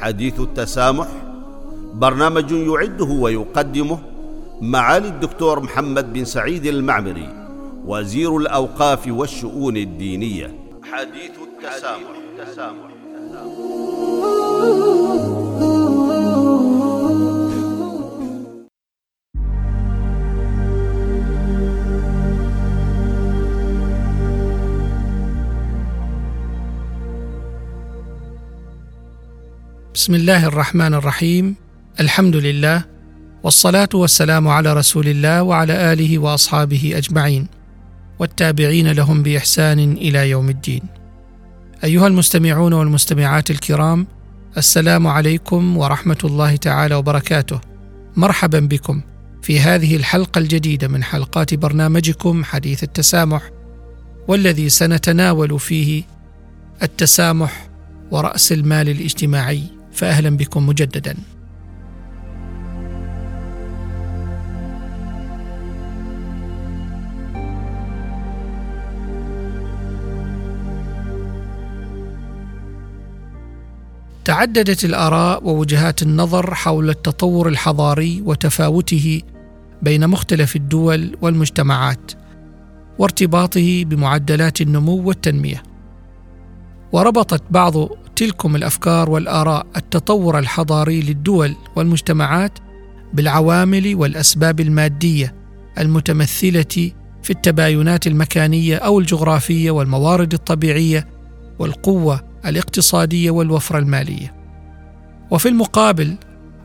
حديث التسامح برنامج يعده ويقدمه معالي الدكتور محمد بن سعيد المعمري وزير الأوقاف والشؤون الدينية حديث التسامح, التسامح. بسم الله الرحمن الرحيم الحمد لله والصلاه والسلام على رسول الله وعلى اله واصحابه اجمعين والتابعين لهم باحسان إلى يوم الدين ايها المستمعون والمستمعات الكرام السلام عليكم ورحمه الله تعالى وبركاته مرحبا بكم في هذه الحلقة الجديده من حلقات برنامجكم حديث التسامح والذي سنتناول فيه التسامح وراس المال الاجتماعي فأهلا بكم مجددا. تعددت الآراء ووجهات النظر حول التطور الحضاري وتفاوته بين مختلف الدول والمجتمعات وارتباطه بمعدلات النمو والتنمية. وربطت بعض تلكم الأفكار والآراء التطور الحضاري للدول والمجتمعات بالعوامل والأسباب المادية المتمثلة في التباينات المكانية أو الجغرافية والموارد الطبيعية والقوة الاقتصادية والوفرة المالية. وفي المقابل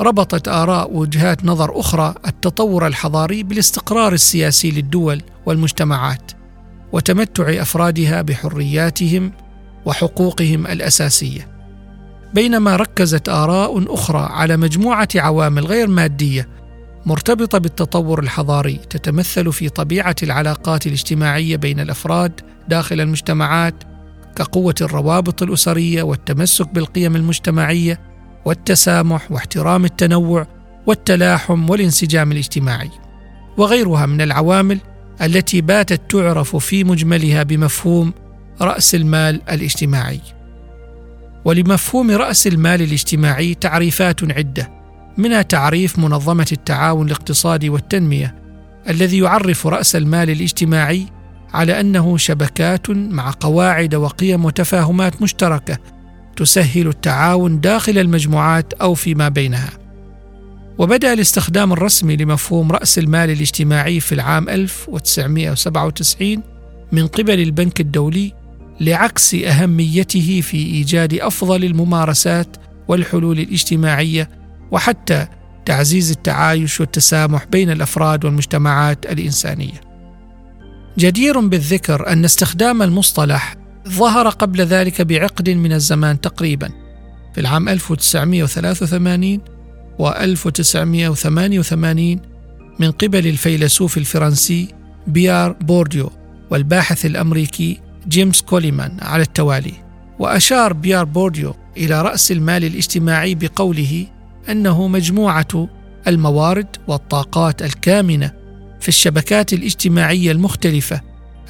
ربطت آراء وجهات نظر أخرى التطور الحضاري بالاستقرار السياسي للدول والمجتمعات وتمتع أفرادها بحرياتهم وحقوقهم الأساسية. بينما ركزت آراء أخرى على مجموعة عوامل غير مادية مرتبطة بالتطور الحضاري تتمثل في طبيعة العلاقات الاجتماعية بين الأفراد داخل المجتمعات كقوة الروابط الأسرية والتمسك بالقيم المجتمعية والتسامح واحترام التنوع والتلاحم والانسجام الاجتماعي. وغيرها من العوامل التي باتت تعرف في مجملها بمفهوم رأس المال الاجتماعي ولمفهوم رأس المال الاجتماعي تعريفات عدة منها تعريف منظمة التعاون الاقتصادي والتنمية الذي يعرف رأس المال الاجتماعي على أنه شبكات مع قواعد وقيم وتفاهمات مشتركة تسهل التعاون داخل المجموعات أو فيما بينها. وبدأ الاستخدام الرسمي لمفهوم رأس المال الاجتماعي في العام 1997 من قبل البنك الدولي لعكس أهميته في إيجاد أفضل الممارسات والحلول الاجتماعية وحتى تعزيز التعايش والتسامح بين الأفراد والمجتمعات الإنسانية. جدير بالذكر أن استخدام المصطلح ظهر قبل ذلك بعقد من الزمان تقريبا في العام 1983 و 1988 من قبل الفيلسوف الفرنسي بيار بورديو والباحث الأمريكي جيمس كوليمان على التوالي وأشار بيار بورديو إلى رأس المال الاجتماعي بقوله أنه مجموعة الموارد والطاقات الكامنة في الشبكات الاجتماعية المختلفة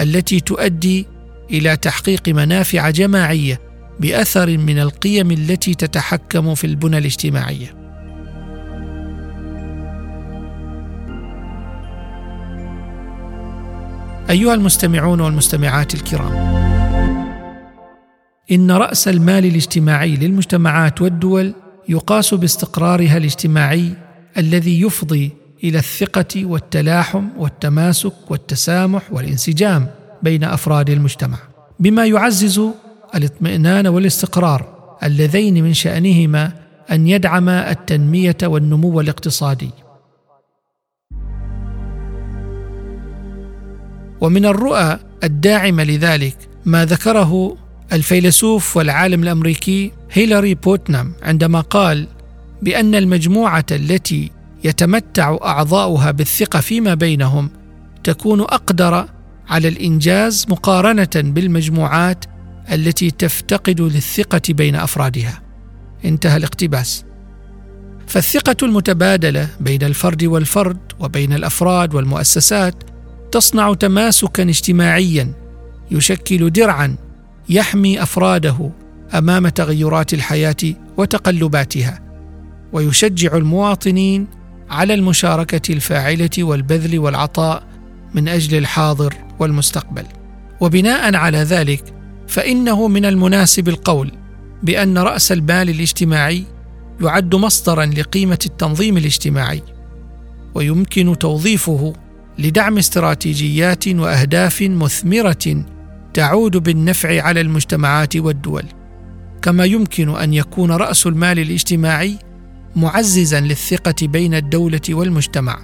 التي تؤدي إلى تحقيق منافع جماعية بأثر من القيم التي تتحكم في البنى الاجتماعية. أيها المستمعون والمستمعات الكرام إن رأس المال الاجتماعي للمجتمعات والدول يقاس باستقرارها الاجتماعي الذي يفضي إلى الثقة والتلاحم والتماسك والتسامح والانسجام بين أفراد المجتمع بما يعزز الاطمئنان والاستقرار اللذين من شأنهما أن يدعما التنمية والنمو الاقتصادي. ومن الرؤى الداعمة لذلك ما ذكره الفيلسوف والعالم الأمريكي هيلاري بوتنام عندما قال بأن المجموعة التي يتمتع أعضاؤها بالثقة فيما بينهم تكون أقدر على الإنجاز مقارنة بالمجموعات التي تفتقد للثقة بين أفرادها. انتهى الاقتباس. فالثقة المتبادلة بين الفرد والفرد وبين الأفراد والمؤسسات تصنع تماسكا اجتماعيا يشكل درعا يحمي أفراده أمام تغيرات الحياة وتقلباتها ويشجع المواطنين على المشاركة الفاعلة والبذل والعطاء من أجل الحاضر والمستقبل. وبناء على ذلك فإنه من المناسب القول بأن رأس المال الاجتماعي يعد مصدرا لقيمة التنظيم الاجتماعي ويمكن توظيفه لدعم استراتيجيات وأهداف مثمرة تعود بالنفع على المجتمعات والدول. كما يمكن أن يكون رأس المال الاجتماعي معززا للثقة بين الدولة والمجتمع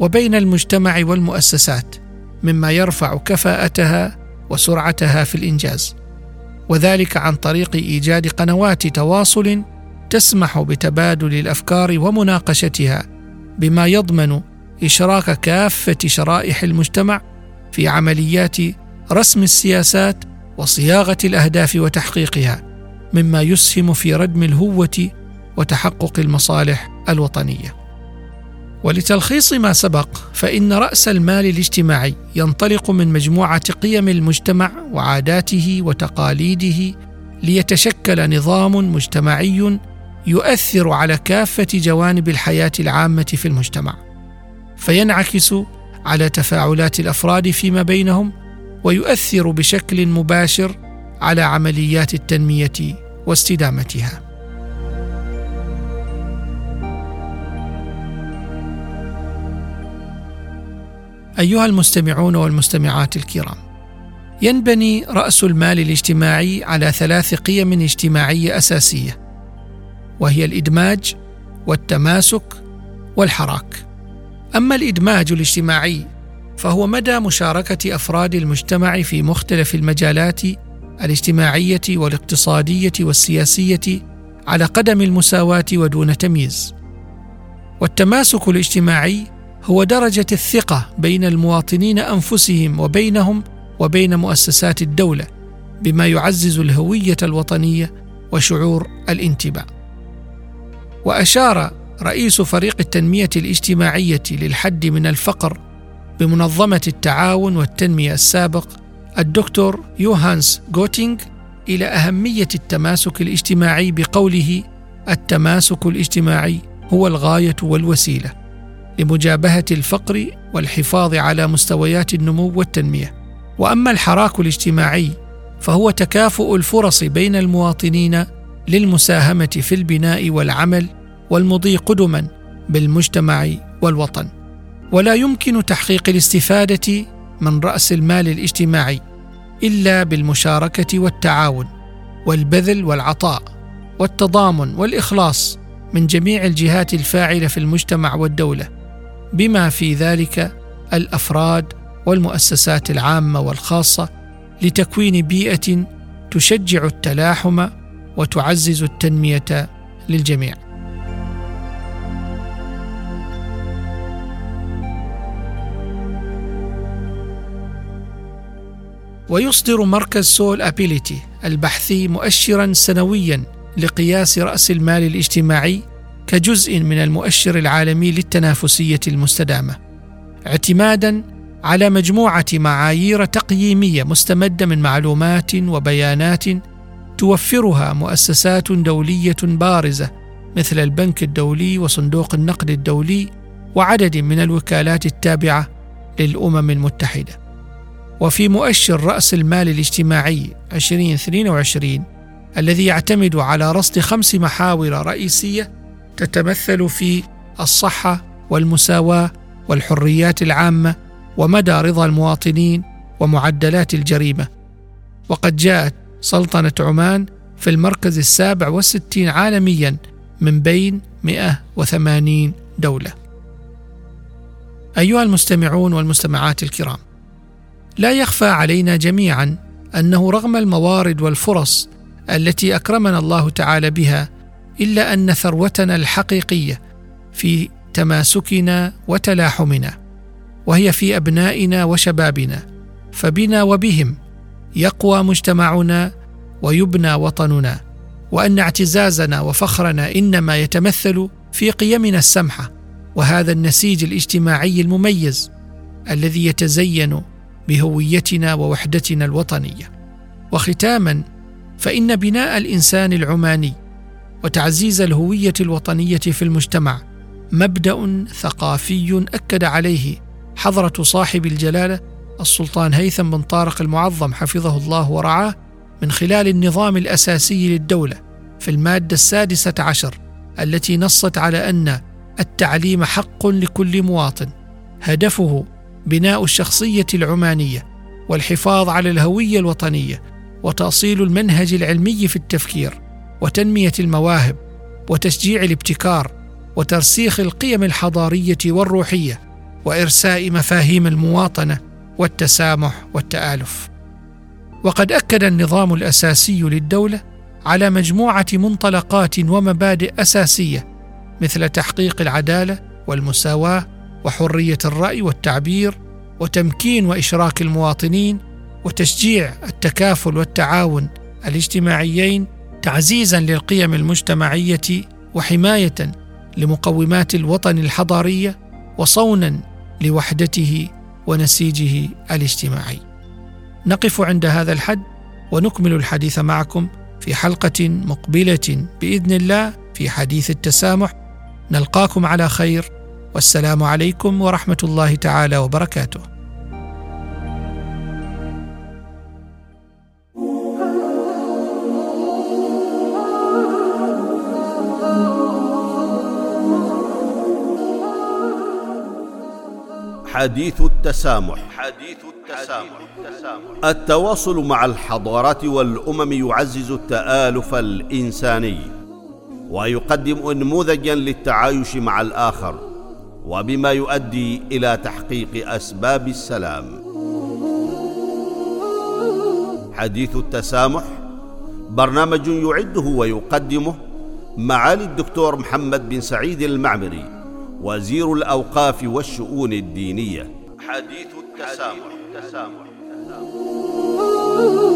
وبين المجتمع والمؤسسات مما يرفع كفاءتها وسرعتها في الإنجاز. وذلك عن طريق إيجاد قنوات تواصل تسمح بتبادل الأفكار ومناقشتها بما يضمن إشراك كافة شرائح المجتمع في عمليات رسم السياسات وصياغة الأهداف وتحقيقها مما يسهم في ردم الهوة وتحقق المصالح الوطنية. ولتلخيص ما سبق فإن رأس المال الاجتماعي ينطلق من مجموعة قيم المجتمع وعاداته وتقاليده ليتشكل نظام مجتمعي يؤثر على كافة جوانب الحياة العامة في المجتمع. فينعكس على تفاعلات الأفراد فيما بينهم ويؤثر بشكل مباشر على عمليات التنمية واستدامتها. أيها المستمعون والمستمعات الكرام ينبني رأس المال الاجتماعي على ثلاث قيم اجتماعية أساسية وهي الإدماج والتماسك والحراك. أما الإدماج الاجتماعي فهو مدى مشاركة أفراد المجتمع في مختلف المجالات الاجتماعية والاقتصادية والسياسية على قدم المساواة ودون تمييز. والتماسك الاجتماعي هو درجة الثقة بين المواطنين أنفسهم وبينهم وبين مؤسسات الدولة بما يعزز الهوية الوطنية وشعور الانتماء وأشار رئيس فريق التنمية الاجتماعية للحد من الفقر بمنظمة التعاون والتنمية السابق الدكتور يوهانس جوتينغ إلى أهمية التماسك الاجتماعي بقوله التماسك الاجتماعي هو الغاية والوسيلة لمجابهة الفقر والحفاظ على مستويات النمو والتنمية. وأما الحراك الاجتماعي فهو تكافؤ الفرص بين المواطنين للمساهمة في البناء والعمل والمضي قدما بالمجتمع والوطن. ولا يمكن تحقيق الاستفادة من رأس المال الاجتماعي إلا بالمشاركة والتعاون والبذل والعطاء والتضامن والإخلاص من جميع الجهات الفاعلة في المجتمع والدولة بما في ذلك الأفراد والمؤسسات العامة والخاصة لتكوين بيئة تشجع التلاحم وتعزز التنمية للجميع. ويصدر مركز سول أبيليتي البحثي مؤشرا سنويا لقياس رأس المال الاجتماعي كجزء من المؤشر العالمي للتنافسية المستدامة اعتمادا على مجموعة معايير تقييمية مستمدة من معلومات وبيانات توفرها مؤسسات دولية بارزة مثل البنك الدولي وصندوق النقد الدولي وعدد من الوكالات التابعة للأمم المتحدة. وفي مؤشر رأس المال الاجتماعي 2022 الذي يعتمد على رصد خمس محاور رئيسية تتمثل في الصحة والمساواة والحريات العامة ومدى رضا المواطنين ومعدلات الجريمة. وقد جاءت سلطنة عمان في المركز السابع والستين عالميا من بين 180 دولة. أيها المستمعون والمستمعات الكرام لا يخفى علينا جميعا أنه رغم الموارد والفرص التي أكرمنا الله تعالى بها إلا أن ثروتنا الحقيقية في تماسكنا وتلاحمنا وهي في أبنائنا وشبابنا فبنا وبهم يقوى مجتمعنا ويبنى وطننا وأن اعتزازنا وفخرنا إنما يتمثل في قيمنا السمحة وهذا النسيج الاجتماعي المميز الذي يتزين بهويتنا ووحدتنا الوطنية. وختاما فإن بناء الإنسان العماني وتعزيز الهوية الوطنية في المجتمع مبدأ ثقافي أكد عليه حضرة صاحب الجلالة السلطان هيثم بن طارق المعظم حفظه الله ورعاه من خلال النظام الأساسي للدولة في المادة السادسة عشر التي نصت على أن التعليم حق لكل مواطن. هدفه بناء الشخصية العمانية والحفاظ على الهوية الوطنية وتأصيل المنهج العلمي في التفكير وتنمية المواهب وتشجيع الابتكار وترسيخ القيم الحضارية والروحية وإرساء مفاهيم المواطنة والتسامح والتآلف. وقد أكد النظام الأساسي للدولة على مجموعة منطلقات ومبادئ أساسية مثل تحقيق العدالة والمساواة وحرية الرأي والتعبير وتمكين وإشراك المواطنين وتشجيع التكافل والتعاون الاجتماعيين تعزيزا للقيم المجتمعية وحماية لمقومات الوطن الحضارية وصونا لوحدته ونسيجه الاجتماعي. نقف عند هذا الحد ونكمل الحديث معكم في حلقة مقبلة بإذن الله في حديث التسامح نلقاكم على خير والسلام عليكم ورحمة الله تعالى وبركاته. حديث التسامح. حديث التسامح. التواصل مع الحضارات والأمم يعزز التآلف الإنساني ويقدم انموذجا للتعايش مع الآخر. وبما يؤدي إلى تحقيق أسباب السلام حديث التسامح برنامج يعده ويقدمه معالي الدكتور محمد بن سعيد المعمري وزير الأوقاف والشؤون الدينية حديث التسامح, التسامح. التسامح.